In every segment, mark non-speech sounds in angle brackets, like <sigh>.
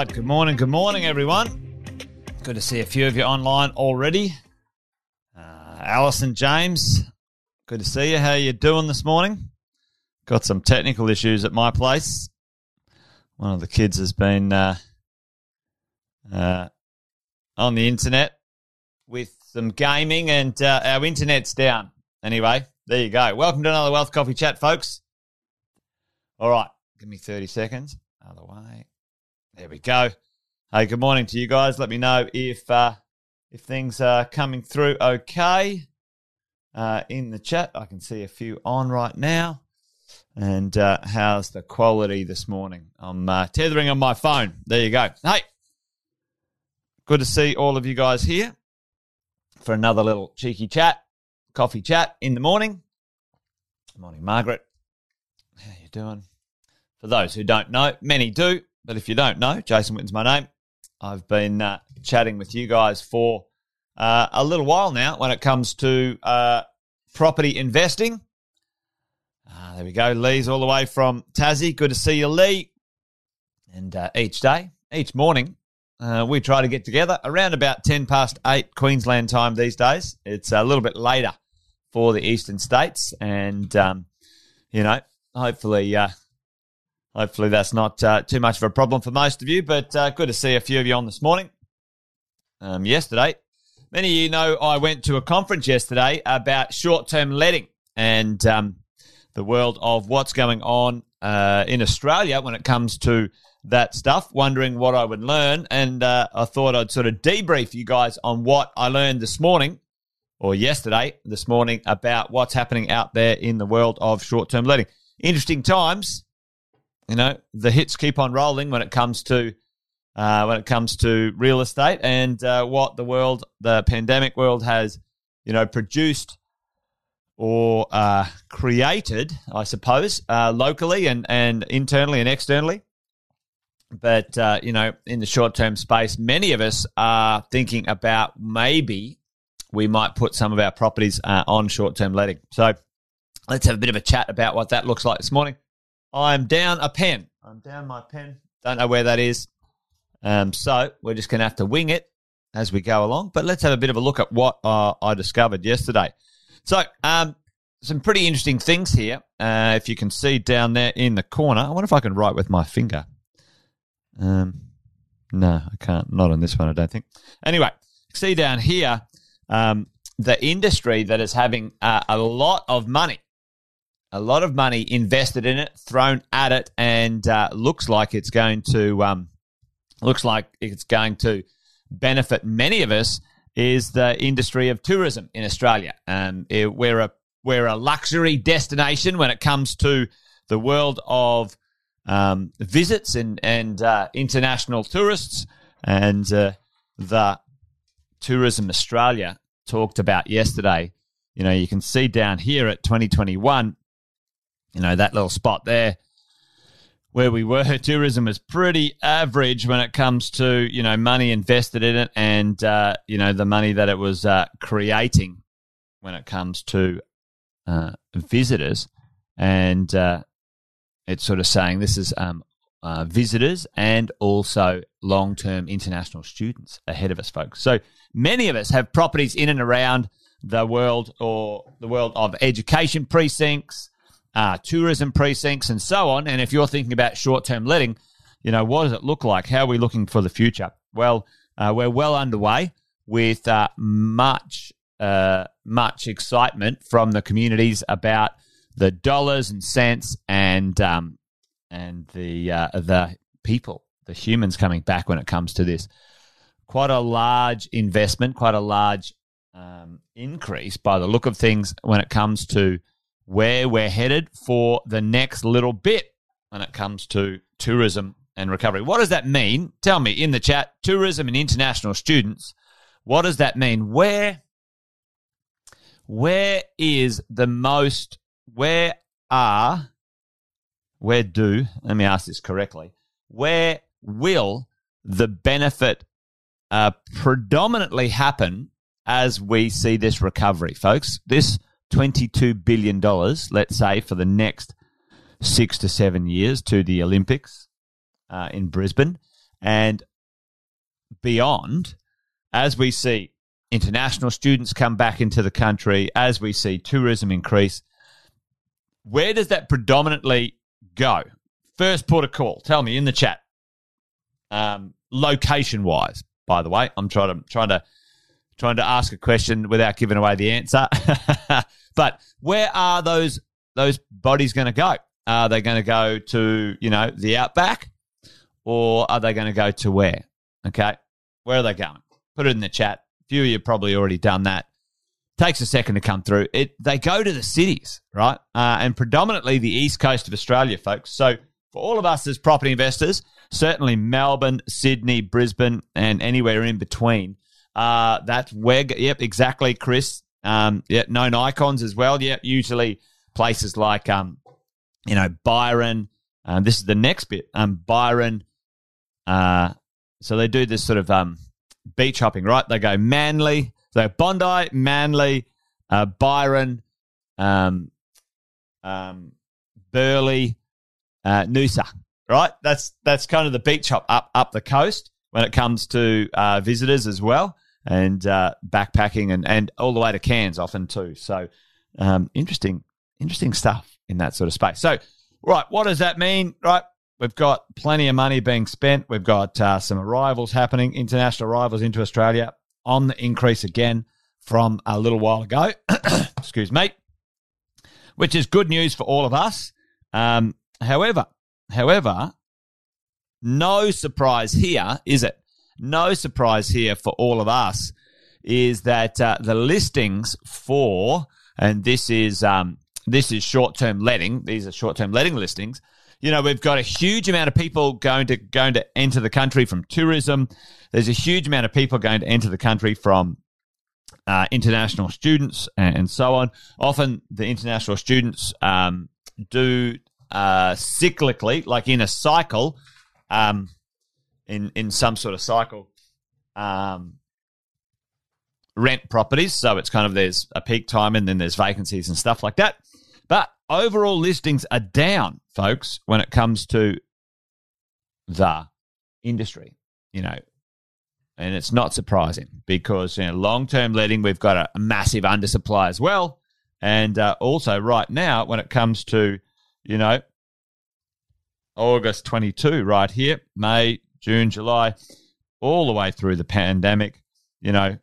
right. Good morning. Good morning, everyone. Good to see a few of you online already. Uh, Alison James, good to see you. How you doing this morning? Got some technical issues at my place. One of the kids has been uh, uh, on the internet with some gaming, and uh, our internet's down. Anyway, there you go. Welcome to another Wealth Coffee Chat, folks. All right, give me 30 seconds. Other way. There we go. Hey, good morning to you guys. Let me know if uh, if things are coming through okay uh, in the chat. I can see a few on right now. And uh, how's the quality this morning? I'm uh, tethering on my phone. There you go. Hey, good to see all of you guys here for another little cheeky chat, coffee chat in the morning. Good morning, Margaret. How you doing? For those who don't know, many do, but if you don't know, Jason Witten's my name. I've been uh, chatting with you guys for uh, a little while now when it comes to uh, property investing. Ah, there we go. Lee's all the way from Tassie. Good to see you, Lee. And uh, each day, each morning, uh, we try to get together around about 10 past 8 Queensland time these days. It's a little bit later for the eastern states. And, um, you know, hopefully uh, Hopefully, that's not uh, too much of a problem for most of you, but uh, good to see a few of you on this morning. Um, yesterday, many of you know I went to a conference yesterday about short term letting and um, the world of what's going on uh, in Australia when it comes to that stuff, wondering what I would learn. And uh, I thought I'd sort of debrief you guys on what I learned this morning or yesterday, this morning, about what's happening out there in the world of short term letting. Interesting times you know, the hits keep on rolling when it comes to uh, when it comes to real estate and uh, what the world, the pandemic world, has you know produced or uh, created, I suppose, uh, locally and and internally and externally. But uh, you know, in the short term space, many of us are thinking about maybe we might put some of our properties uh, on short term letting. So let's have a bit of a chat about what that looks like this morning. I'm down a pen. I'm down my pen. Don't know where that is. Um, so we're just going to have to wing it as we go along. But let's have a bit of a look at what uh, I discovered yesterday. So, um, some pretty interesting things here. Uh, if you can see down there in the corner, I wonder if I can write with my finger. Um, no, I can't. Not on this one, I don't think. Anyway, see down here um, the industry that is having uh, a lot of money a lot of money invested in it, thrown at it, and uh, looks like it's going to um, looks like it's going to benefit many of us. Is the industry of tourism in Australia? Um, it, we're a we're a luxury destination when it comes to the world of um, visits and and uh, international tourists, and uh, the Tourism Australia talked about yesterday. You know, you can see down here at 2021 you know, that little spot there where we were, <laughs> tourism is pretty average when it comes to, you know, money invested in it and, uh, you know, the money that it was uh, creating when it comes to uh, visitors. And uh, it's sort of saying this is um, uh, visitors and also long term international students ahead of us, folks. So many of us have properties in and around the world or the world of education precincts uh, tourism precincts, and so on. And if you're thinking about short term letting, you know, what does it look like? How are we looking for the future? Well, uh, we're well underway with uh, much, uh, much excitement from the communities about the dollars and cents and um, and the uh, the people, the humans coming back when it comes to this. Quite a large investment, quite a large um, increase by the look of things when it comes to where we're headed for the next little bit when it comes to tourism and recovery. What does that mean? Tell me in the chat, tourism and international students. What does that mean? Where where is the most where are where do let me ask this correctly where will the benefit uh, predominantly happen as we see this recovery folks this $22 billion, let's say, for the next six to seven years to the Olympics uh, in Brisbane. and beyond, as we see international students come back into the country, as we see tourism increase, where does that predominantly go? First port of call. Tell me in the chat. Um, location wise, by the way, I'm trying to trying to trying to ask a question without giving away the answer. <laughs> but where are those those bodies going to go? Are they going to go to you know the outback, or are they going to go to where? Okay, where are they going? Put it in the chat. A few of you probably already done that. Takes a second to come through. It they go to the cities, right? Uh, and predominantly the east coast of Australia, folks. So for all of us as property investors, certainly Melbourne, Sydney, Brisbane, and anywhere in between. Uh, that's Weg. Yep, exactly, Chris. Um, yeah, known icons as well. Yep, usually places like um, you know, Byron. Um, this is the next bit. Um, Byron. Uh, so they do this sort of um, beach hopping, right? They go Manly, so Bondi, Manly, uh, Byron, um, um, Burleigh, uh, Noosa, right? That's that's kind of the beach hop up up the coast when it comes to uh, visitors as well, and uh, backpacking and and all the way to Cairns often too. So um, interesting, interesting stuff in that sort of space. So, right, what does that mean? Right, we've got plenty of money being spent. We've got uh, some arrivals happening, international arrivals into Australia on the increase again from a little while ago. <coughs> Excuse me, which is good news for all of us. Um, however, however, no surprise here, is it? No surprise here for all of us is that uh, the listings for, and this is um, this is short term letting. These are short term letting listings. You know, we've got a huge amount of people going to going to enter the country from tourism. There's a huge amount of people going to enter the country from uh, international students and, and, so on. Often, the international students um, do uh, cyclically, like in a cycle, um, in in some sort of cycle, um, rent properties. So it's kind of there's a peak time and then there's vacancies and stuff like that. But overall listings are down, folks, when it comes to the industry, you know. And it's not surprising because you know, long term letting, we've got a, a, massive undersupply as well. And uh, also, right now, when it comes to, you know, August 22, right here, May, June, July, all the way through the pandemic, you know,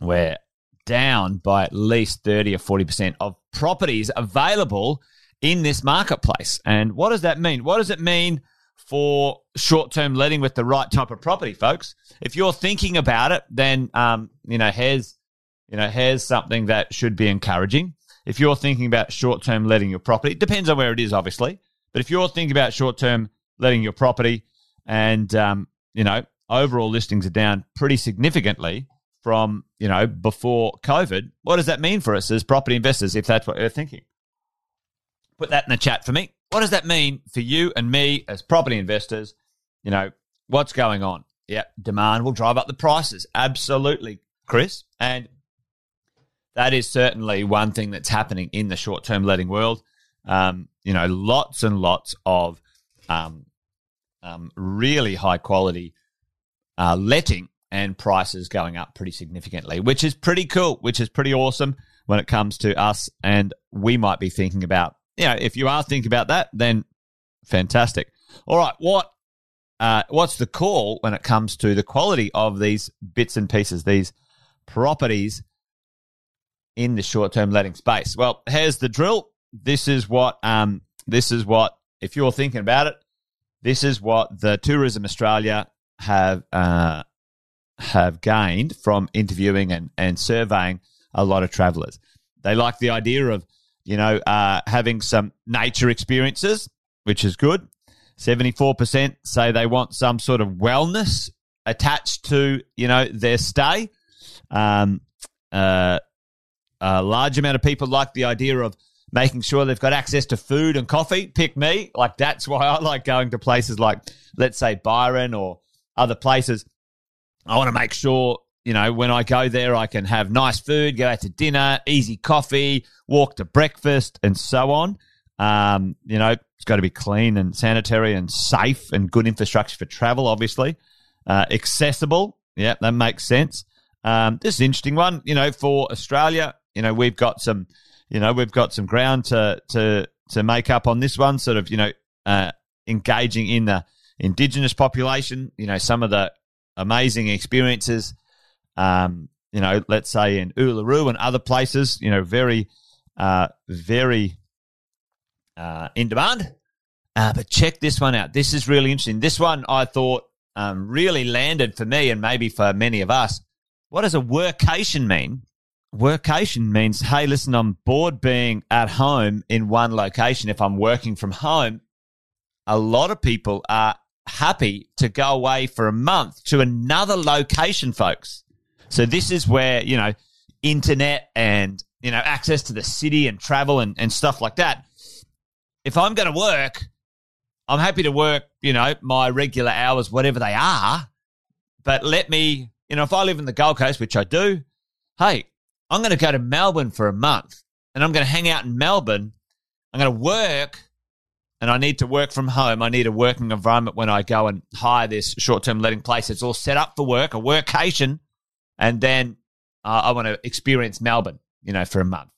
we're down by at least 30 or 40% of properties available in this marketplace. And what does that mean? What does it mean for short term letting with the right type of property, folks? If you're thinking about it, then, um, you know, here's, you know, here's something that should be encouraging. If you're thinking about short term letting your property, it depends on where it is, obviously. But if you're thinking about short term letting your property and, um, you know, overall listings are down pretty significantly, from, you know, before COVID. What does that mean for us as property investors if that's what you're thinking? Put that in the chat for me. What does that mean for you and me as property investors? You know, what's going on? Yeah, demand will drive up the prices. Absolutely, Chris. And that is certainly one thing that's happening in the short term letting world. Um, you know, lots and lots of um, um, really high quality uh, letting and prices going up pretty significantly, which is pretty cool, which is pretty awesome when it comes to us. And we might be thinking about, you know, if you are thinking about that, then fantastic. All right, what uh, what's the call when it comes to the quality of these bits and pieces, these properties in the short term letting space? Well, here's the drill. This is what um, this is what if you're thinking about it, this is what the Tourism Australia have uh, have gained from interviewing and, and surveying a lot of travelers. They like the idea of, you know, uh, having some nature experiences, which is good. 74% say they want some sort of wellness attached to, you know, their stay. Um, uh, a large amount of people like the idea of making sure they've got access to food and coffee. Pick me. Like, that's why I like going to places like, let's say, Byron or other places I want to make sure, you know, when I go there, I can have nice food, go out to dinner, easy coffee, walk to breakfast, and so on. Um, you know, it's got to be clean and sanitary and safe and good infrastructure for travel, obviously. Uh, accessible. Yeah, that makes sense. Um, this is an interesting one. You know, for Australia, you know, we've got some, you know, we've got some ground to to to make up on this one. Sort of, you know, uh, engaging in the indigenous population. You know, some of the amazing experiences. Um, you know, let's say in Uluru and other places. You know, very, uh, very uh, in demand. Uh, but check this one out. This is really interesting. This one I thought um, really landed for me and maybe for many of us. What does a workation mean? Workation means, hey, listen, I'm bored being at home in one location. If I'm working from home, a lot of people are happy to go away for a month to another location, folks. So this is where, you know, internet and, you know, access to the city and travel and, and stuff like that if I'm going to work, I'm happy to work, you know, my regular hours, whatever they are. But let me, you know, if I live in the Gold Coast, which I do, hey, I'm going to go to Melbourne for a month and I'm going to hang out in Melbourne. I'm going to work and I need to work from home. I need a working environment when I go and hire this short term letting place. It's all set up for work, a workation. And then uh, I want to experience Melbourne, you know, for a month.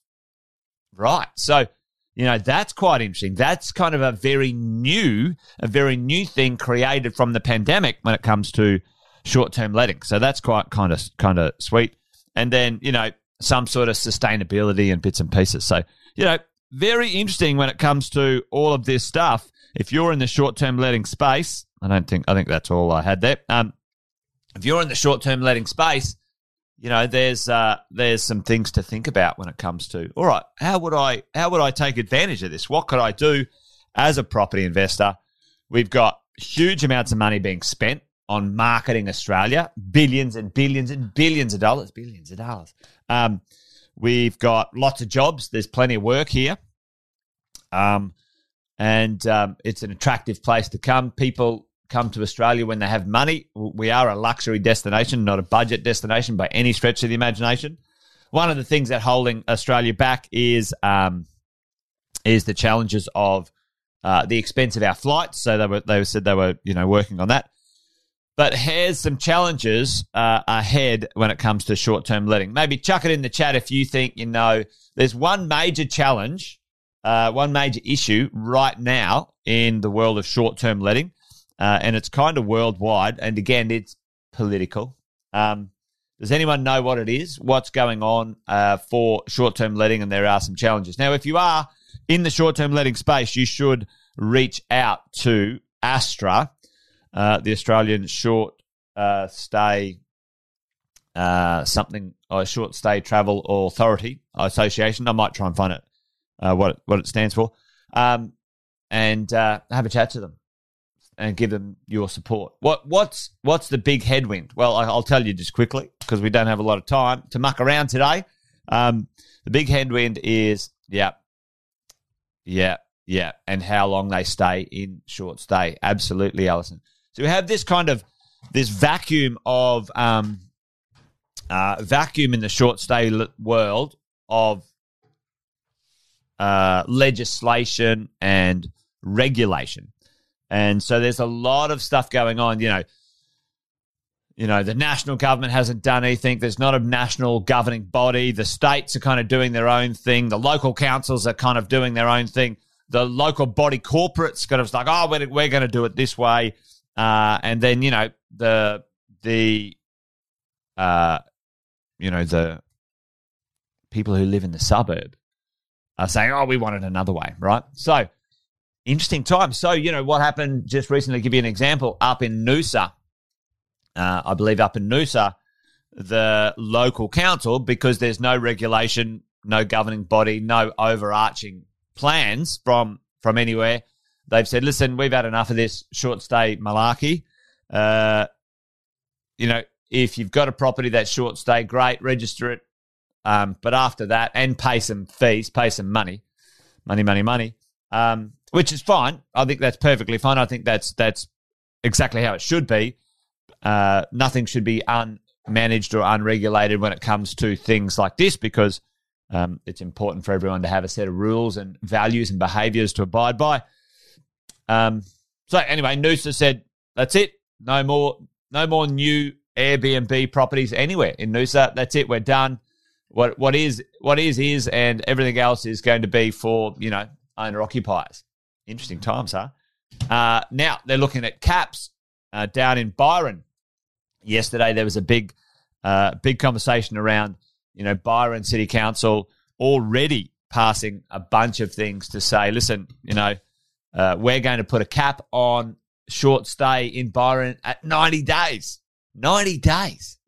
Right. So, you know, that's quite interesting. That's kind of a very new, a very new thing created from the pandemic when it comes to short-term letting. So that's quite kind of kind of sweet. And then, you know, some sort of sustainability and bits and pieces. So, you know, very interesting when it comes to all of this stuff. If you're in the short-term letting space, I don't think I think that's all I had there. Um, if you're in the short-term letting space, you know, there's uh, there's some things to think about when it comes to all right. How would I how would I take advantage of this? What could I do as a property investor? We've got huge amounts of money being spent on marketing Australia, billions and billions and billions of dollars, billions of dollars. Um, we've got lots of jobs. There's plenty of work here, um, and um, it's an attractive place to come. People come to Australia when they have money. We are a luxury destination, not a budget destination by any stretch of the imagination. One of the things that holding Australia back is um, is the challenges of uh, the expense of our flights. So they were they said they were you know working on that. But here's some challenges uh, ahead when it comes to short term letting. Maybe chuck it in the chat if you think you know there's one major challenge, uh, one major issue right now in the world of short term letting uh, and it's kind of worldwide. And again, it's political. Um, does anyone know what it is? What's going on uh, for short term letting? And there are some challenges. Now, if you are in the short term letting space, you should reach out to ASTRA, uh, the Australian Short uh, Stay uh, something, or Short Stay Travel Authority Association. I might try and find it, uh, what, it, what it stands for, um, and uh, have a chat to them and give them your support. What what's what's the big headwind? Well, I'll tell you just quickly because we don't have a lot of time to muck around today. Um, the big headwind is yeah, yeah, yeah, and how long they stay in short stay. Absolutely, Alison. So we have this kind of this vacuum of um, uh, vacuum in the short stay world of uh, legislation and regulation. And so there's a lot of stuff going on, you know. You know, the national government hasn't done anything. There's not a national governing body. The states are kind of doing their own thing. The local councils are kind of doing their own thing. The local body corporates kind of like, oh, we're, we're going to do it this way. Uh, and then, you know, the, the, uh, you know, the people who live in the suburb are saying, oh, we want it another way, right? So, interesting time. So, you know, what happened just recently, give you an example, up in Noosa, uh, I believe up in Noosa, the local council, because there's no regulation, no governing body, no overarching plans from from anywhere, they've said, listen, we've had enough of this short stay malarkey. Uh, you know, if you've got a property that's short stay, great, register it. Um, but after that, and pay some fees, pay some money, money, money, money. Um, which is fine. I think that's perfectly fine. I think that's that's exactly how it should be. Uh, nothing should be unmanaged or unregulated when it comes to things like this because um, it's important for everyone to have a set of rules and values and behaviors to abide by. Um, so anyway, Noosa said, that's it. No more, no more new Airbnb properties anywhere in Noosa. That's it. We're done. What what is what is is, and everything else is going to be for you know owner occupiers. Interesting times, huh? Uh, now they're looking at caps uh, down in Byron. Yesterday there was a big uh, big conversation around you know Byron City Council already passing a bunch of things to say, listen, you know, uh, we're going to put a cap on short stay in Byron at 90 days. 90 days.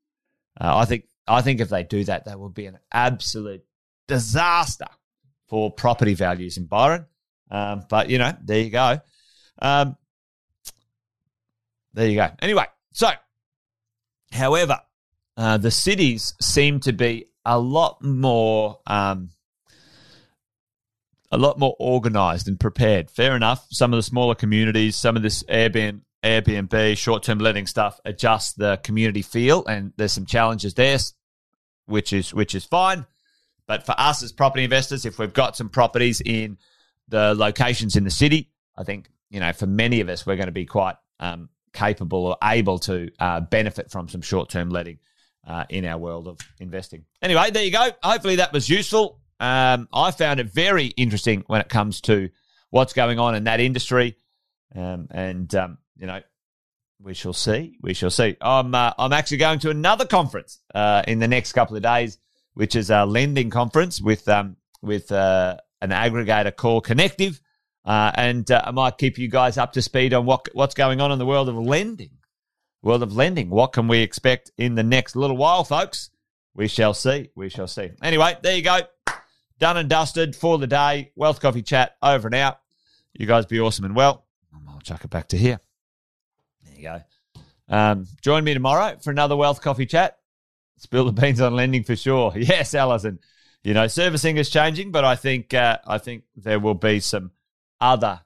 Uh, I think I think if they do that, that will be an absolute disaster for property values in Byron. Um, but you know, there you go. Um, there you go. Anyway, so however, uh, the cities seem to be a lot more um, a lot more organized and prepared. Fair enough. Some of the smaller communities, some of this Airbnb, Airbnb short term letting stuff adjust the community feel, and there's some challenges there, which is which is fine. But for us as property investors, if we've got some properties in the locations in the city, I think you know for many of us we're going to be quite um, capable or able to uh, benefit from some short term letting uh, in our world of investing. Anyway, there you go. Hopefully that was useful. Um, I found it very interesting when it comes to what's going on in that industry, um, and um, you know, we shall see. We shall see. I'm uh, I'm actually going to another conference uh, in the next couple of days, which is a lending conference with um with uh, an aggregator called Connective, uh, and uh, I might keep you guys up to speed on what what's going on in the world of lending. World of lending. What can we expect in the next little while, folks? We shall see. We shall see. Anyway, there you go done and dusted for the day. Wealth Coffee Chat over and out. You guys be awesome and well. I'll chuck it back to here. There you go. Um, join me tomorrow for another Wealth Coffee Chat. Spill the beans on lending for sure. <laughs> Yes, Alison. You know, servicing is changing, but I think uh, I think there will be some other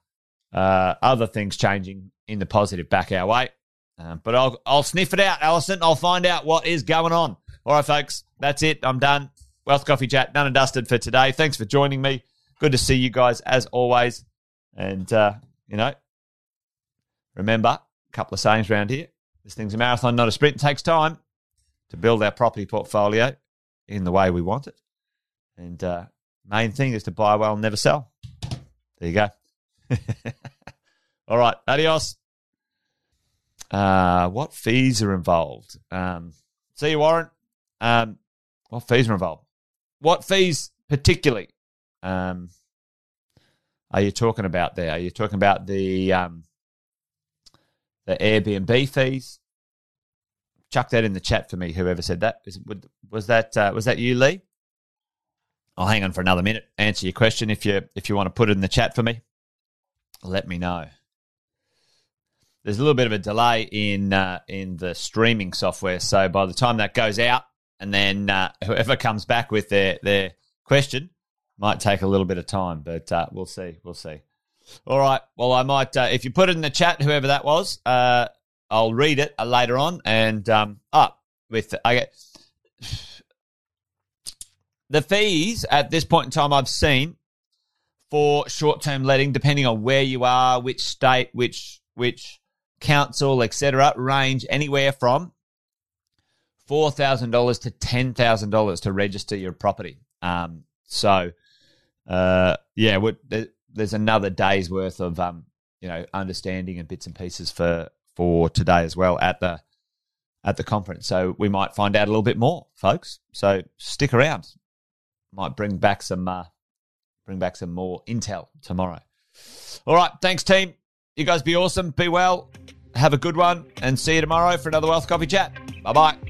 uh, other things changing in the positive back our way. Uh, but I'll I'll sniff it out, Alison. I'll find out what is going on. All right, folks. That's it. I'm done. Wealth Coffee Chat, done and dusted for today. Thanks for joining me. Good to see you guys as always. And, uh, you know, remember a couple of sayings around here. This thing's a marathon, not a sprint. It takes time to build our property portfolio in the way we want it. And uh, main thing is to buy well and never sell. There you go. <laughs> All right, adios. Uh, what fees are involved? Um, see you, Warren. Um, what fees are involved? What fees particularly um, are you talking about there? Are you talking about the um, the Airbnb fees? Chuck that in the chat for me. Whoever said that Is, was that uh, was that you, Lee? I'll hang on for another minute. Answer your question if you if you want to put it in the chat for me. Let me know. There's a little bit of a delay in uh, in the streaming software, so by the time that goes out, and then uh, <laughs> whoever comes back with their their question might take a little bit of time, but uh, we'll see. We'll see. All right. Well, I might uh, if you put it in the chat, whoever that was, uh, I'll read it later on. And um, up with I get <sighs> the fees at this point in time. I've seen for short term letting, depending on where you are, which state, which which council, etc., range anywhere from $4,000 to $10,000 to register your property. Um, so, uh, yeah, there's another day's worth of, um, you know, understanding and bits and pieces for, for today as well at the, at the conference. So we might find out a little bit more, folks. So stick around. Might bring back some, uh, bring back some more intel tomorrow. All right. Thanks, team. You guys be awesome. Be well. Have a good one and see you tomorrow for another Wealth Coffee Chat. Bye bye.